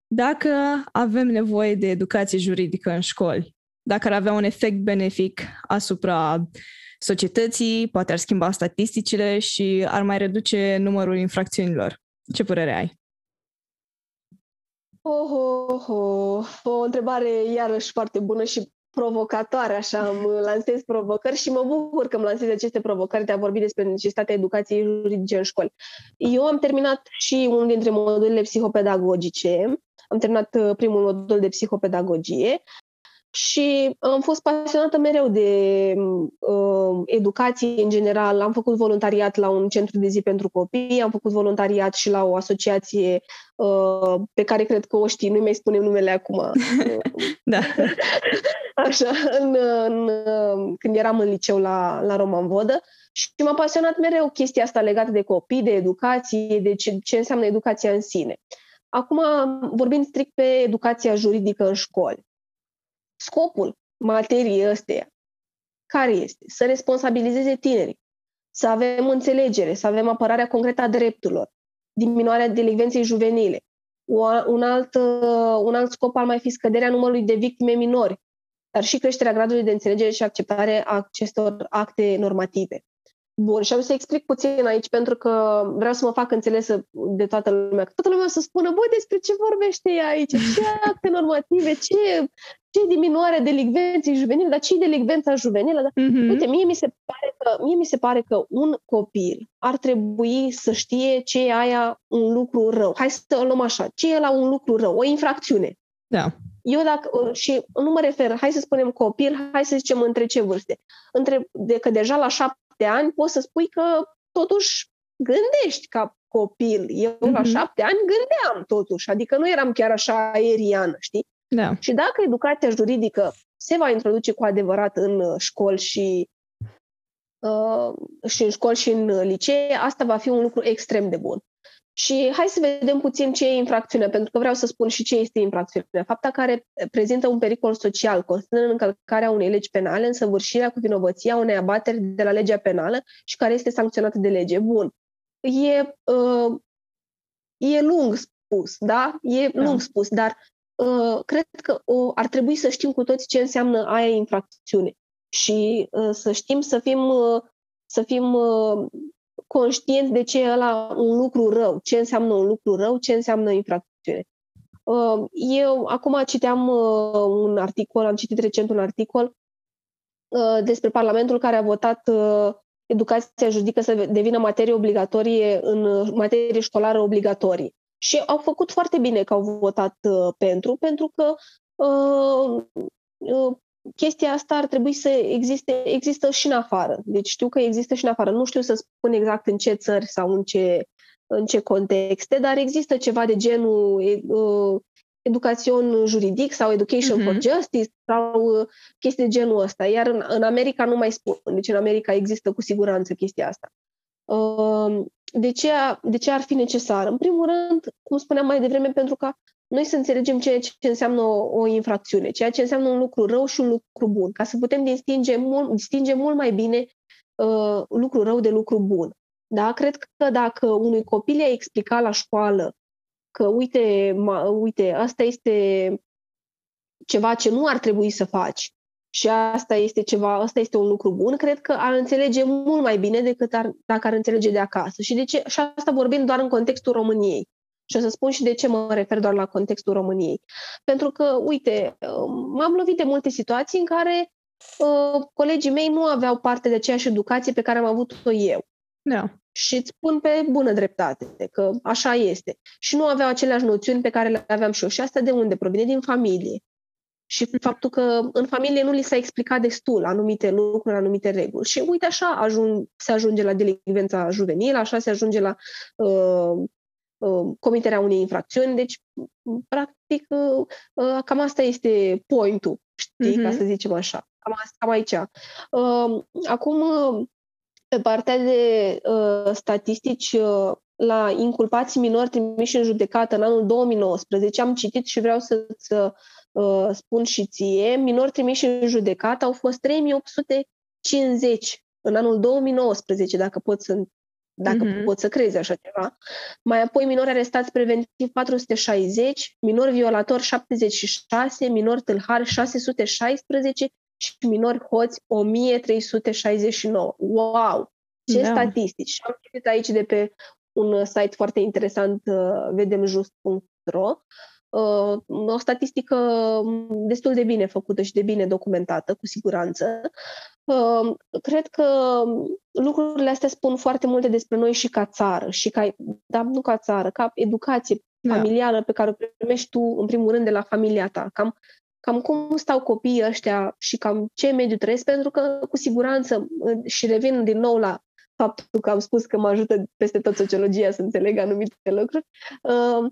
Dacă avem nevoie de educație juridică în școli, dacă ar avea un efect benefic asupra societății, poate ar schimba statisticile și ar mai reduce numărul infracțiunilor. Ce părere ai? Oh, oh, oh. O întrebare iarăși foarte bună și provocatoare, așa, îmi lansez provocări și mă bucur că îmi lansez aceste provocări de a vorbi despre necesitatea educației juridice în școli. Eu am terminat și unul dintre modulele psihopedagogice, am terminat uh, primul modul de psihopedagogie și am fost pasionată mereu de uh, educație în general. Am făcut voluntariat la un centru de zi pentru copii, am făcut voluntariat și la o asociație uh, pe care cred că o știi, nu-i mai spunem numele acum. (laughs) da. (laughs) Așa, în, în, când eram în liceu la, la Roman Vodă și m-a pasionat mereu chestia asta legată de copii, de educație, de ce, ce înseamnă educația în sine. Acum vorbim strict pe educația juridică în școli. Scopul materiei ăsteia, care este? Să responsabilizeze tinerii, să avem înțelegere, să avem apărarea concretă a drepturilor, diminuarea delicvenței juvenile. Un alt, un alt scop ar mai fi scăderea numărului de victime minori, dar și creșterea gradului de înțelegere și acceptare a acestor acte normative. Bun, și am să explic puțin aici pentru că vreau să mă fac înțelesă de toată lumea. Toată lumea să spună, băi, despre ce vorbește ea aici? Ce acte normative? Ce, ce diminuare delicvenței juvenile? Dar ce delicvența juvenilă? Dar, mm-hmm. Uite, mie mi, se pare că, mie mi se pare că un copil ar trebui să știe ce e aia un lucru rău. Hai să o luăm așa. Ce e la un lucru rău? O infracțiune. Da. Eu dacă, și nu mă refer, hai să spunem copil, hai să zicem între ce vârste. Între, de că deja la șapte șapte ani poți să spui că totuși gândești ca copil. Eu mm-hmm. la mhm. șapte ani gândeam totuși, adică nu eram chiar așa aeriană, știi? Da. Și dacă educația juridică se va introduce cu adevărat în uh, școli și, uh, și în școli și în licee, asta va fi un lucru extrem de bun. Și hai să vedem puțin ce e infracțiune, pentru că vreau să spun și ce este infracțiune. Fapta care prezintă un pericol social, constă în încălcarea unei legi penale, însăvârșirea cu vinovăția unei abateri de la legea penală și care este sancționată de lege. Bun. E, uh, e lung spus, da? E da. lung spus, dar uh, cred că uh, ar trebui să știm cu toți ce înseamnă aia infracțiune și uh, să știm să fim, uh, să fim uh, conștienți de ce e ăla un lucru rău, ce înseamnă un lucru rău, ce înseamnă infracțiune. Uh, eu acum citeam uh, un articol, am citit recent un articol uh, despre Parlamentul care a votat educația juridică să devină materie obligatorie în materie școlară obligatorie. Și au făcut foarte bine că au votat pentru, pentru că chestia asta ar trebui să existe, există și în afară. Deci știu că există și în afară. Nu știu să spun exact în ce țări sau în ce, în ce contexte, dar există ceva de genul uh, educațion juridic sau education uh-huh. for justice sau uh, chestii de genul ăsta. Iar în, în America nu mai spun. Deci în America există cu siguranță chestia asta. Uh, de ce, de ce ar fi necesar? În primul rând, cum spuneam mai devreme, pentru ca noi să înțelegem ceea ce înseamnă o, o infracțiune, ceea ce înseamnă un lucru rău și un lucru bun, ca să putem distinge mult, distinge mult mai bine uh, lucru rău de lucru bun. Da? Cred că dacă unui copil i-a explicat la școală că, uite, ma, uite, asta este ceva ce nu ar trebui să faci și asta este ceva, asta este un lucru bun, cred că ar înțelege mult mai bine decât ar, dacă ar înțelege de acasă. Și de ce? Și asta vorbim doar în contextul României. Și o să spun și de ce mă refer doar la contextul României. Pentru că, uite, m-am lovit de multe situații în care uh, colegii mei nu aveau parte de aceeași educație pe care am avut-o eu. Da. Și îți spun pe bună dreptate că așa este. Și nu aveau aceleași noțiuni pe care le aveam și eu. Și asta de unde? Provine din familie. Și faptul că în familie nu li s-a explicat destul anumite lucruri, anumite reguli. Și uite așa ajung, se ajunge la delicvența juvenilă, așa se ajunge la uh, Uh, comiterea unei infracțiuni. Deci, practic, uh, uh, cam asta este point-ul, știi, mm-hmm. ca să zicem așa. Cam, asta, cam aici. Acum, pe partea de statistici, la inculpații minori trimiși în judecată în anul 2019, am citit și vreau să-ți spun și ție, minori trimiși în judecată au fost 3850 în anul 2019, dacă pot să dacă mm-hmm. poți să crezi așa ceva. Mai apoi minori arestați preventiv 460, minori violatori 76, minori tâlhari 616 și minori hoți 1369. Wow! Ce da. statistici! Și am citit aici de pe un site foarte interesant, uh, vedemjust.ro, uh, o statistică destul de bine făcută și de bine documentată, cu siguranță, cred că lucrurile astea spun foarte multe despre noi și ca țară, și ca, dar nu ca țară, ca educație da. familială pe care o primești tu, în primul rând, de la familia ta. Cam cam cum stau copiii ăștia și cam ce mediu trăiesc, pentru că cu siguranță, și revin din nou la faptul că am spus că mă ajută peste tot sociologia să înțeleg anumite lucruri, uh,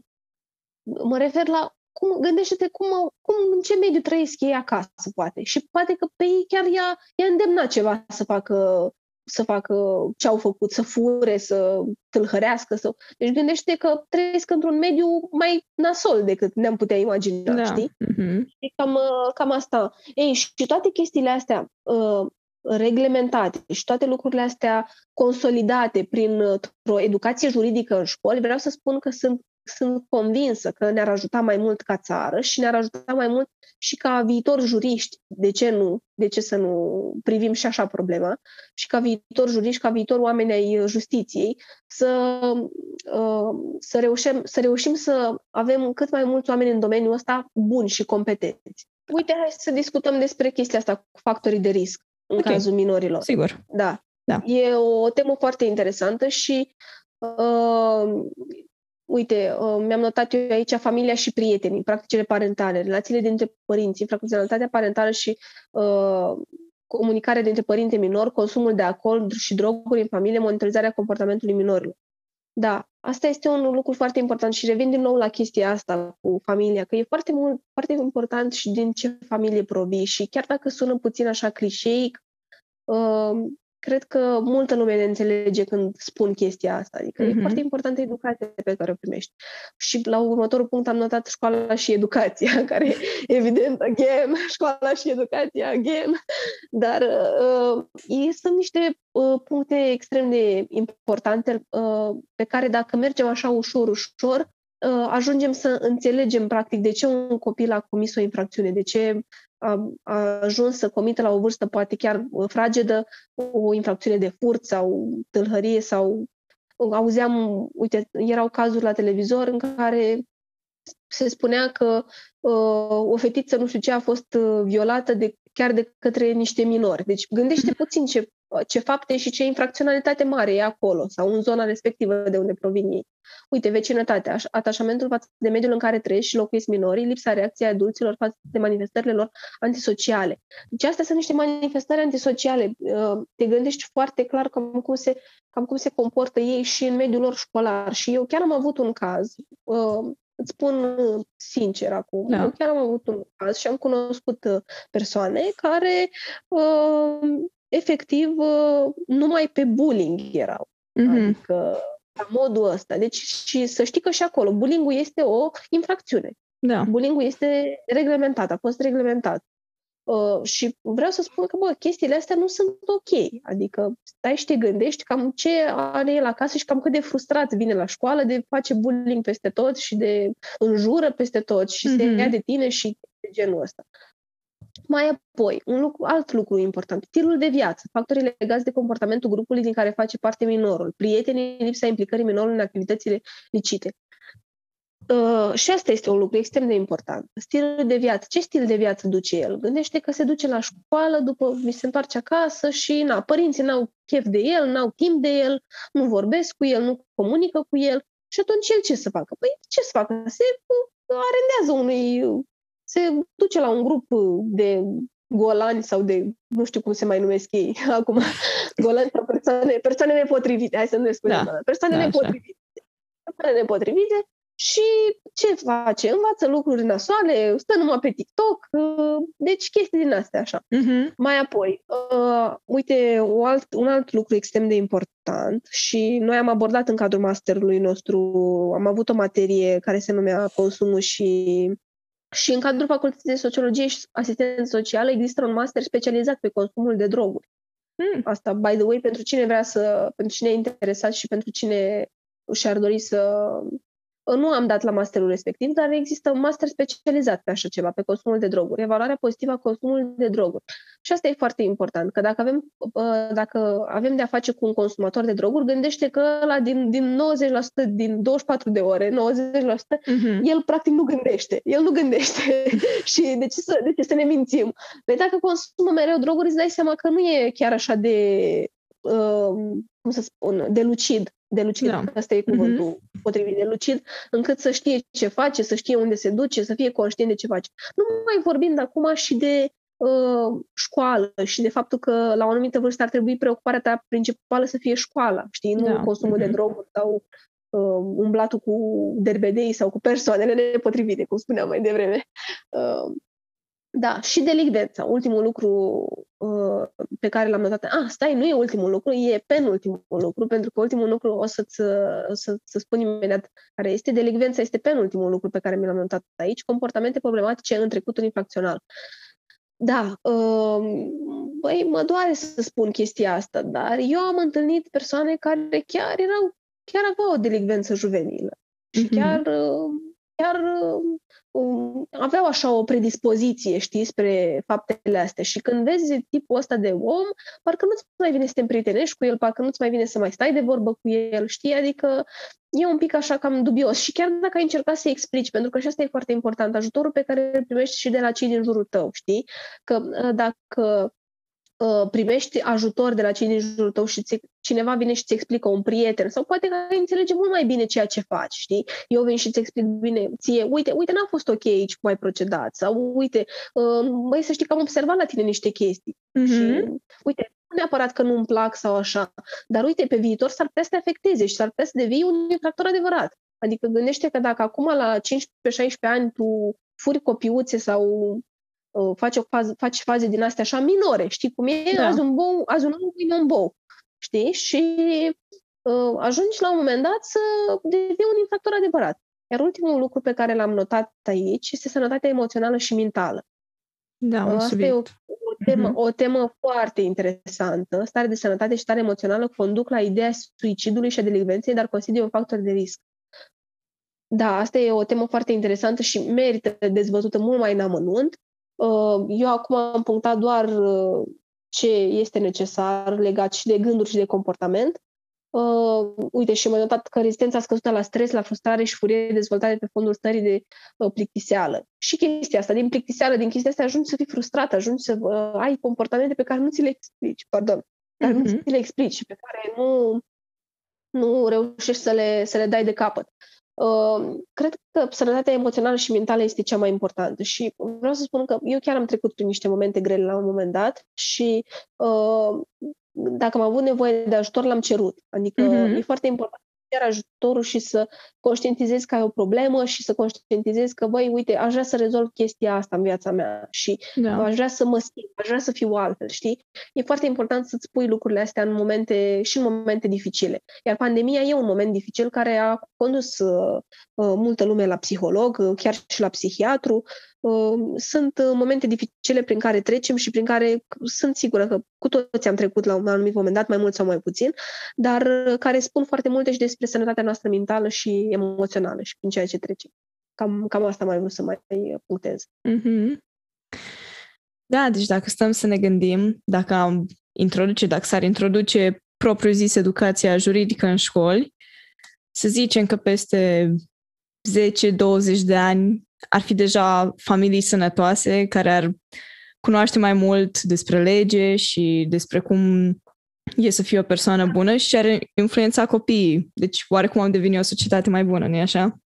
mă refer la cum, gândește-te cum, cum, în ce mediu trăiesc ei acasă, poate. Și poate că pe ei chiar i-a, i-a îndemnat ceva să facă să facă ce au făcut, să fure, să tâlhărească. Să... Deci gândește că trăiesc într-un mediu mai nasol decât ne-am putea imagina, da. știi? Mm-hmm. E cam, cam asta. Ei, și toate chestiile astea uh, reglementate și toate lucrurile astea consolidate prin o educație juridică în școli, vreau să spun că sunt sunt convinsă că ne-ar ajuta mai mult ca țară și ne-ar ajuta mai mult și ca viitor juriști. De ce nu? De ce să nu privim și așa problema? Și ca viitor juriști, ca viitor oameni ai justiției, să, uh, să, reușim, să reușim să avem cât mai mulți oameni în domeniul ăsta buni și competenți. Uite, hai să discutăm despre chestia asta cu factorii de risc în okay. cazul minorilor. Sigur. Da. da. E o temă foarte interesantă și uh, uite, uh, mi-am notat eu aici familia și prietenii, practicile parentale, relațiile dintre părinți, infracționalitatea parentală și uh, comunicarea dintre părinte minor, consumul de alcool și droguri în familie, monitorizarea comportamentului minorilor. Da, asta este un lucru foarte important și revin din nou la chestia asta cu familia, că e foarte mult, foarte important și din ce familie provii și chiar dacă sună puțin așa clișeic, uh, cred că multă lume ne înțelege când spun chestia asta. Adică mm-hmm. e mhm. foarte importantă educația pe care o primești. Și la următorul punct am notat școala și educația, (laughs) care evident, again, școala și educația, again. Dar uh, sunt niște uh, puncte extrem de importante uh, pe care dacă mergem așa ușor, ușor, uh, ajungem să înțelegem practic de ce un copil a comis o infracțiune, de ce a, a ajuns să comită la o vârstă poate chiar fragedă o infracțiune de furt sau tâlhărie sau auzeam, uite, erau cazuri la televizor în care se spunea că uh, o fetiță nu știu ce a fost uh, violată de, chiar de către niște minori. Deci gândește puțin ce ce fapte și ce infracționalitate mare e acolo sau în zona respectivă de unde provin ei. Uite, vecinătatea, atașamentul față de mediul în care trăiesc și locuiesc minorii, lipsa reacției adulților față de manifestările lor antisociale. Deci astea sunt niște manifestări antisociale. Uh, te gândești foarte clar cam cum se, cam cum se comportă ei și în mediul lor școlar. Și eu chiar am avut un caz, uh, îți spun sincer acum, da. eu chiar am avut un caz și am cunoscut uh, persoane care efectiv uh, numai pe bullying erau. Mm-hmm. Adică la modul ăsta. Deci și să știi că și acolo bullying este o infracțiune. Da. bullying este reglementat, a fost reglementat. Uh, și vreau să spun că, bă, chestiile astea nu sunt ok. Adică stai și te gândești cam ce are el acasă și cam cât de frustrat vine la școală de face bullying peste tot și de înjură peste tot și mm-hmm. se ia de tine și de genul ăsta. Mai apoi, un lucru, alt lucru important, stilul de viață, factorii legați de comportamentul grupului din care face parte minorul, prietenii, lipsa implicării minorului în activitățile licite. Uh, și asta este un lucru extrem de important. Stilul de viață. Ce stil de viață duce el? Gândește că se duce la școală, după mi se întoarce acasă și na, părinții n-au chef de el, n-au timp de el, nu vorbesc cu el, nu comunică cu el. Și atunci el ce să facă? Păi ce să facă? Se arendează unui se duce la un grup de golani sau de, nu știu cum se mai numesc ei (laughs) acum, golani sau persoane, persoane nepotrivite, hai să nu le spunem, da. persoane da, nepotrivite. Persoane nepotrivite și ce face? Învață lucruri nasoale, stă numai pe TikTok, uh, deci chestii din astea așa. Uh-huh. Mai apoi, uh, uite, o alt, un alt lucru extrem de important și noi am abordat în cadrul masterului nostru, am avut o materie care se numea consumul și și în cadrul Facultății de Sociologie și Asistență Socială există un master specializat pe consumul de droguri. Hmm. Asta, by the way, pentru cine vrea să, pentru cine e interesat și pentru cine și-ar dori să nu am dat la masterul respectiv, dar există un master specializat pe așa ceva, pe consumul de droguri, evaluarea pozitivă a consumului de droguri. Și asta e foarte important, că dacă avem, dacă avem de-a face cu un consumator de droguri, gândește că la din, din 90%, din 24 de ore, 90%, uh-huh. Mhm. el practic nu gândește. El nu gândește. (laughs) și de ce, să, de ce să ne mințim? Păi dacă consumă mereu droguri, îți dai seama că nu e chiar așa de, uh, cum să spun, de lucid. De lucid, da. asta e cuvântul. Uh-huh potrivit de lucid, încât să știe ce face, să știe unde se duce, să fie conștient de ce face. Nu mai vorbim de acum și de uh, școală și de faptul că la o anumită vârstă ar trebui preocuparea ta principală să fie școala, știi, nu da. consumul mm-hmm. de mhm. droguri sau uh, umblatul cu derbedei sau cu persoanele nepotrivite, cum spuneam mai devreme. Uh, da, și delicvența. Ultimul lucru uh, pe care l-am notat. Ah, stai, nu e ultimul lucru, e penultimul lucru, pentru că ultimul lucru o să-ți să, să spun imediat care este. Delicvența este penultimul lucru pe care mi l-am notat aici. Comportamente problematice în trecutul infracțional. Da, uh, băi, mă doare să spun chestia asta, dar eu am întâlnit persoane care chiar erau, chiar aveau o delicvență juvenilă. Și mm-hmm. chiar uh, chiar uh, aveau așa o predispoziție, știi, spre faptele astea. Și când vezi tipul ăsta de om, parcă nu-ți mai vine să te împrietenești cu el, parcă nu-ți mai vine să mai stai de vorbă cu el, știi? Adică e un pic așa cam dubios. Și chiar dacă ai încercat să explici, pentru că și asta e foarte important, ajutorul pe care îl primești și de la cei din jurul tău, știi? Că uh, dacă Uh, primești ajutor de la cei din jurul tău și ți, cineva vine și ți explică un prieten sau poate că înțelege mult mai bine ceea ce faci, știi? Eu vin și îți explic bine ție, uite, uite, n-a fost ok aici cum ai procedat sau uite, uh, băi, să știi că am observat la tine niște chestii mm-hmm. și uite, nu neapărat că nu-mi plac sau așa, dar uite, pe viitor s-ar putea să te afecteze și s-ar putea să devii un infractor adevărat. Adică gândește că dacă acum la 15-16 ani tu furi copiuțe sau Uh, faci, o fază, faci faze din astea așa minore, știi cum e? Da. Azi un bou, azi un ou, un bou, știi? Și uh, ajungi la un moment dat să devii un infractor adevărat. Iar ultimul lucru pe care l-am notat aici este sănătatea emoțională și mentală. Da, un Asta subiect. e o, o, temă, uh-huh. o temă foarte interesantă. Stare de sănătate și stare emoțională conduc la ideea suicidului și a delicvenței, dar consider un factor de risc. Da, asta e o temă foarte interesantă și merită dezvăzută mult mai în amănunt. Uh, eu acum am punctat doar uh, ce este necesar legat și de gânduri și de comportament. Uh, uite, și m-am notat că rezistența scăzută la stres, la frustrare și furie dezvoltate pe fondul stării de uh, plictiseală. Și chestia asta, din plictiseală, din chestia asta, ajungi să fii frustrat, ajungi să uh, ai comportamente pe care nu ți le explici, pardon, care mm-hmm. nu mhm. ți le explici și pe care nu, nu reușești să le, să le dai de capăt. Uh, cred că sănătatea emoțională și mentală este cea mai importantă și vreau să spun că eu chiar am trecut prin niște momente grele la un moment dat și uh, dacă am avut nevoie de ajutor, l-am cerut. Adică mm-hmm. e foarte important cer ajutorul și să conștientizezi că ai o problemă și să conștientizezi că, băi, uite, aș vrea să rezolv chestia asta în viața mea și da. aș vrea să mă schimb, aș vrea să fiu altfel, știi? E foarte important să-ți pui lucrurile astea în momente, și în momente dificile. Iar pandemia e un moment dificil care a condus uh, uh multă lume la psiholog, uh, chiar și la psihiatru, Ehm, sunt uh, momente dificile prin care trecem și prin care sunt sigură că cu toți am trecut la un anumit moment dat, mai mult sau mai puțin, dar uh, care spun foarte multe și despre sănătatea noastră mentală și emoțională și prin ceea ce trecem. Cam, cam asta mai vrut să mai punctez. Mm-hmm. Da, deci dacă stăm să ne gândim, dacă am introduce, dacă s-ar introduce propriu zis educația juridică în școli, să zicem că peste 10-20 de ani ar fi deja familii sănătoase care ar cunoaște mai mult despre lege și despre cum e să fie o persoană bună și ar influența copiii. Deci oarecum am devenit o societate mai bună, nu-i așa?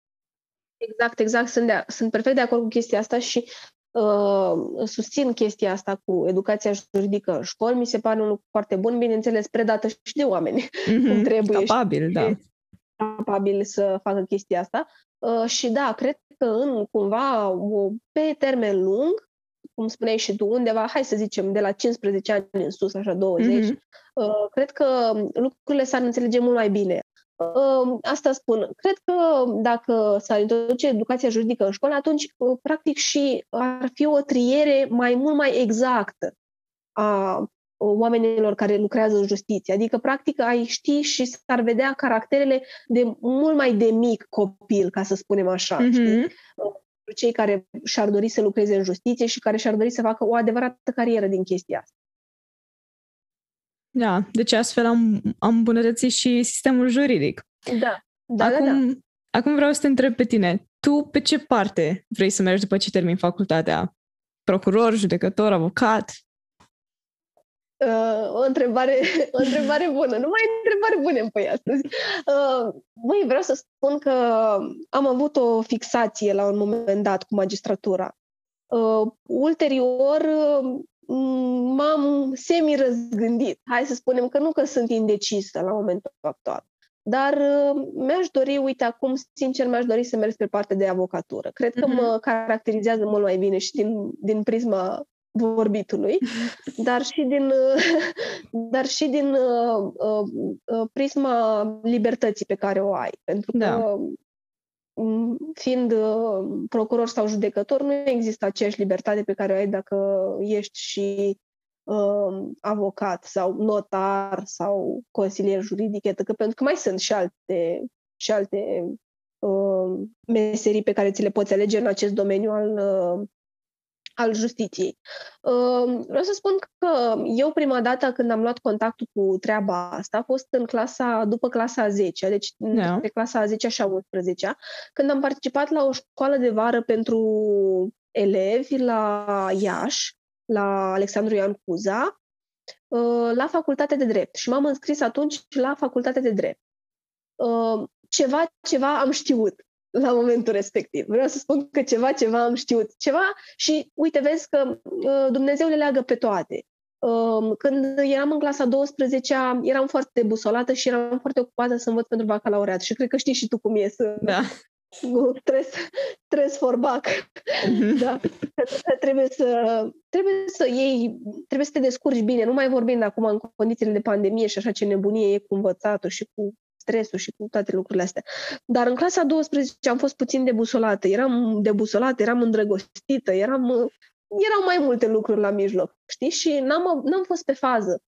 Exact, exact. Sunt, de, sunt perfect de acord cu chestia asta și uh, susțin chestia asta cu educația juridică în școli. Mi se pare un lucru foarte bun, bineînțeles, predată și de oameni, (laughs) mm-hmm, cum trebuie. Capabil, da. Capabil să facă chestia asta. Uh, și da, cred că în cumva o, pe termen lung, cum spuneai și tu, undeva, hai să zicem, de la 15 ani în sus, așa 20, mm-hmm. uh, cred că lucrurile s-ar înțelege mult mai bine. Uh, asta spun. Cred că dacă s-ar introduce educația juridică în școală, atunci, uh, practic, și ar fi o triere mai mult mai exactă a oamenilor care lucrează în justiție. Adică, practic, ai ști și s-ar vedea caracterele de mult mai de mic copil, ca să spunem așa. Mm-hmm. Știi? Cei care și-ar dori să lucreze în justiție și care și-ar dori să facă o adevărată carieră din chestia asta. Da, deci astfel am, am îmbunătățit și sistemul juridic. Da, da, acum, da, da. Acum vreau să te întreb pe tine. Tu pe ce parte vrei să mergi după ce termini facultatea? Procuror, judecător, avocat? Uh, o, întrebare, (laughs) o întrebare bună. Nu mai întrebare bune în păi astăzi. Uh, băi, vreau să spun că am avut o fixație la un moment dat cu magistratura. Uh, ulterior, uh, m-am semi-răzgândit. Hai să spunem că nu că sunt indecisă la momentul actual. Dar uh, mi-aș dori, uite, acum, sincer, mi-aș dori să merg pe partea de avocatură. Cred că mm-hmm. mă caracterizează mult mai bine și din, din prisma vorbitului, (laughs) dar și din, (laughs) dar și din uh, uh, uh, prisma libertății pe care o ai. Pentru că, da. Mm, fiind uh, procuror sau judecător, nu există aceeași libertate pe care o ai dacă ești și uh, avocat sau notar sau consilier juridic, etc. Pentru că mai sunt și alte, și alte uh, meserii pe care ți le poți alege în acest domeniu al uh, al justiției. Vreau să spun că eu prima dată când am luat contactul cu treaba asta a fost în clasa, după clasa 10, deci da. pe clasa 10 și 11 când am participat la o școală de vară pentru elevi la Iași, la Alexandru Ioan Cuza, la facultate de drept. Și m-am înscris atunci la facultate de drept. Ceva, ceva am știut la momentul respectiv. Vreau să spun că ceva, ceva am știut. Ceva și uite, vezi că uh, Dumnezeu le leagă pe toate. Uh, când eram în clasa 12 eram foarte busolată și eram foarte ocupată să învăț pentru bacalaureat și cred că știi și tu cum e să... Da. (laughs) Stres, stres for bac. Mm-hmm. Da. Trebuie să, trebuie să iei, trebuie să te descurci bine. Nu mai vorbind acum în condițiile de pandemie și așa ce nebunie e cu învățatul și cu stresul și cu toate lucrurile astea. Dar în clasa 12 am fost puțin debusolată. Eram debusolată, eram îndrăgostită, eram, erau mai multe lucruri la mijloc, știi? Și n-am, n-am fost pe fază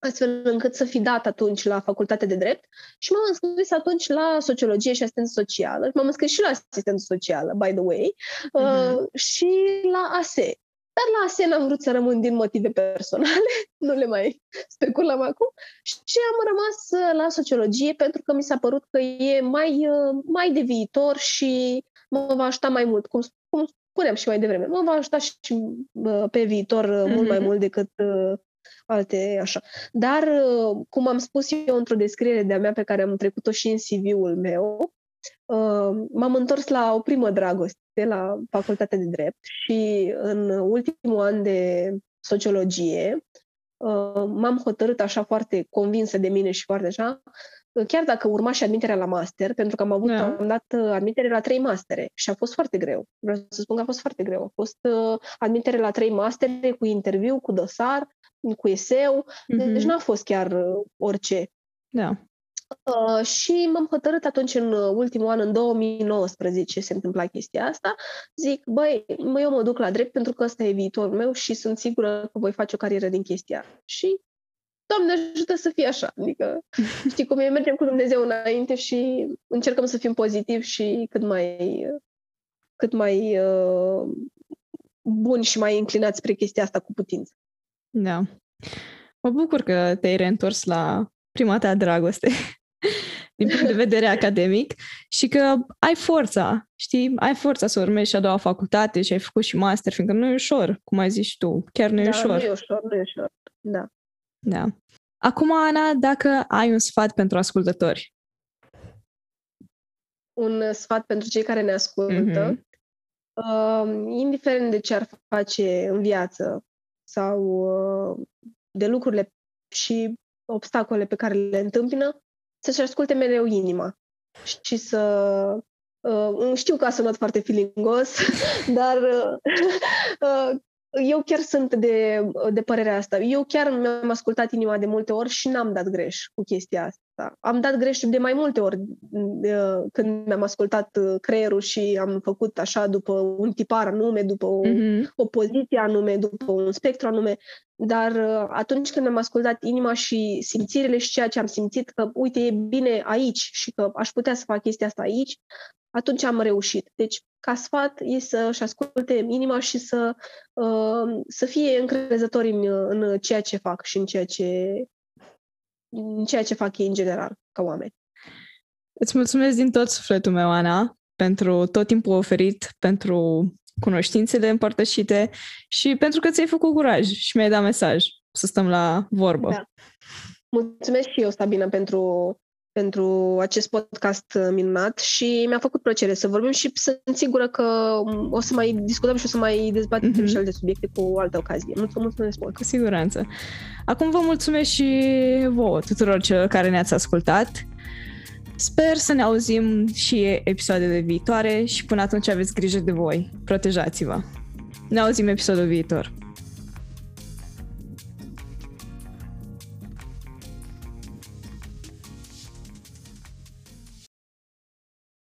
astfel încât să fi dat atunci la facultate de drept și m-am înscris atunci la sociologie și asistență socială. M-am înscris și la asistență socială, by the way, uh-huh. uh, și la ASE. Dar la ASE n-am vrut să rămân din motive personale, (laughs) nu le mai speculăm acum, și am rămas uh, la sociologie pentru că mi s-a părut că e mai, uh, mai de viitor și mă va ajuta mai mult, cum, cum spuneam și mai devreme, mă va ajuta și uh, pe viitor mm-hmm. mult mai mhm. mult decât alte așa. Dar, cum am spus eu într-o descriere de-a mea pe care am trecut-o și în CV-ul meu, m-am întors la o primă dragoste la facultatea de drept și în ultimul an de sociologie m-am hotărât așa foarte convinsă de mine și foarte așa, chiar dacă urma și admiterea la master, pentru că am avut, da. am dat admitere la trei mastere și a fost foarte greu. Vreau să spun că a fost foarte greu. A fost admitere la trei mastere cu interviu, cu dosar, cu eseu, mm-hmm. deci n-a fost chiar orice. Da. Uh, și m-am hotărât atunci în ultimul an, în 2019, se întâmpla chestia asta. Zic, băi, mă, eu mă duc la drept pentru că ăsta e viitorul meu și sunt sigură că voi face o carieră din chestia. Și Doamne ajută să fie așa. Adică, (laughs) știi cum e, mergem cu Dumnezeu înainte și încercăm să fim pozitivi și cât mai, cât mai uh, buni și mai inclinați spre chestia asta cu putință. Da. Mă bucur că te-ai reîntors la prima ta dragoste din punct de vedere academic și că ai forța, știi? Ai forța să urmezi și a doua facultate și ai făcut și master, fiindcă nu e ușor, cum ai zis tu. Chiar nu e da, ușor. nu e ușor, nu e ușor. Da. Da. Acum, Ana, dacă ai un sfat pentru ascultători. Un sfat pentru cei care ne ascultă. Mm-hmm. Uh, indiferent de ce ar face în viață sau uh, de lucrurile și obstacole pe care le întâmpină, să-și asculte mereu inima și să... Uh, știu că a sunat foarte filingos, (laughs) dar uh, eu chiar sunt de, de părerea asta. Eu chiar mi-am ascultat inima de multe ori și n-am dat greș cu chestia asta. Am dat greș de mai multe ori de, când mi-am ascultat creierul și am făcut așa după un tipar anume, după o, mm-hmm. o poziție anume, după un spectru anume. Dar atunci când am ascultat inima și simțirile și ceea ce am simțit că, uite, e bine aici și că aș putea să fac chestia asta aici, atunci am reușit. Deci, ca sfat, e să-și asculte inima și să, uh, să fie încrezători în, în ceea ce fac și în ceea ce, în ceea ce fac ei în general, ca oameni. Îți mulțumesc din tot sufletul meu, Ana, pentru tot timpul oferit, pentru cunoștințele împărtășite și pentru că ți-ai făcut curaj și mi-ai dat mesaj. să stăm la vorbă. Da. Mulțumesc și eu, Sabina, pentru, pentru acest podcast minunat și mi-a făcut plăcere să vorbim și sunt sigură că o să mai discutăm și o să mai dezbatem mm-hmm. și alte subiecte cu o altă ocazie. Mulțumesc, mulțumesc mult! Cu siguranță! Acum vă mulțumesc și vouă, tuturor celor care ne-ați ascultat. Sper să ne auzim și episoadele viitoare și până atunci aveți grijă de voi. Protejați-vă! Ne auzim episodul viitor!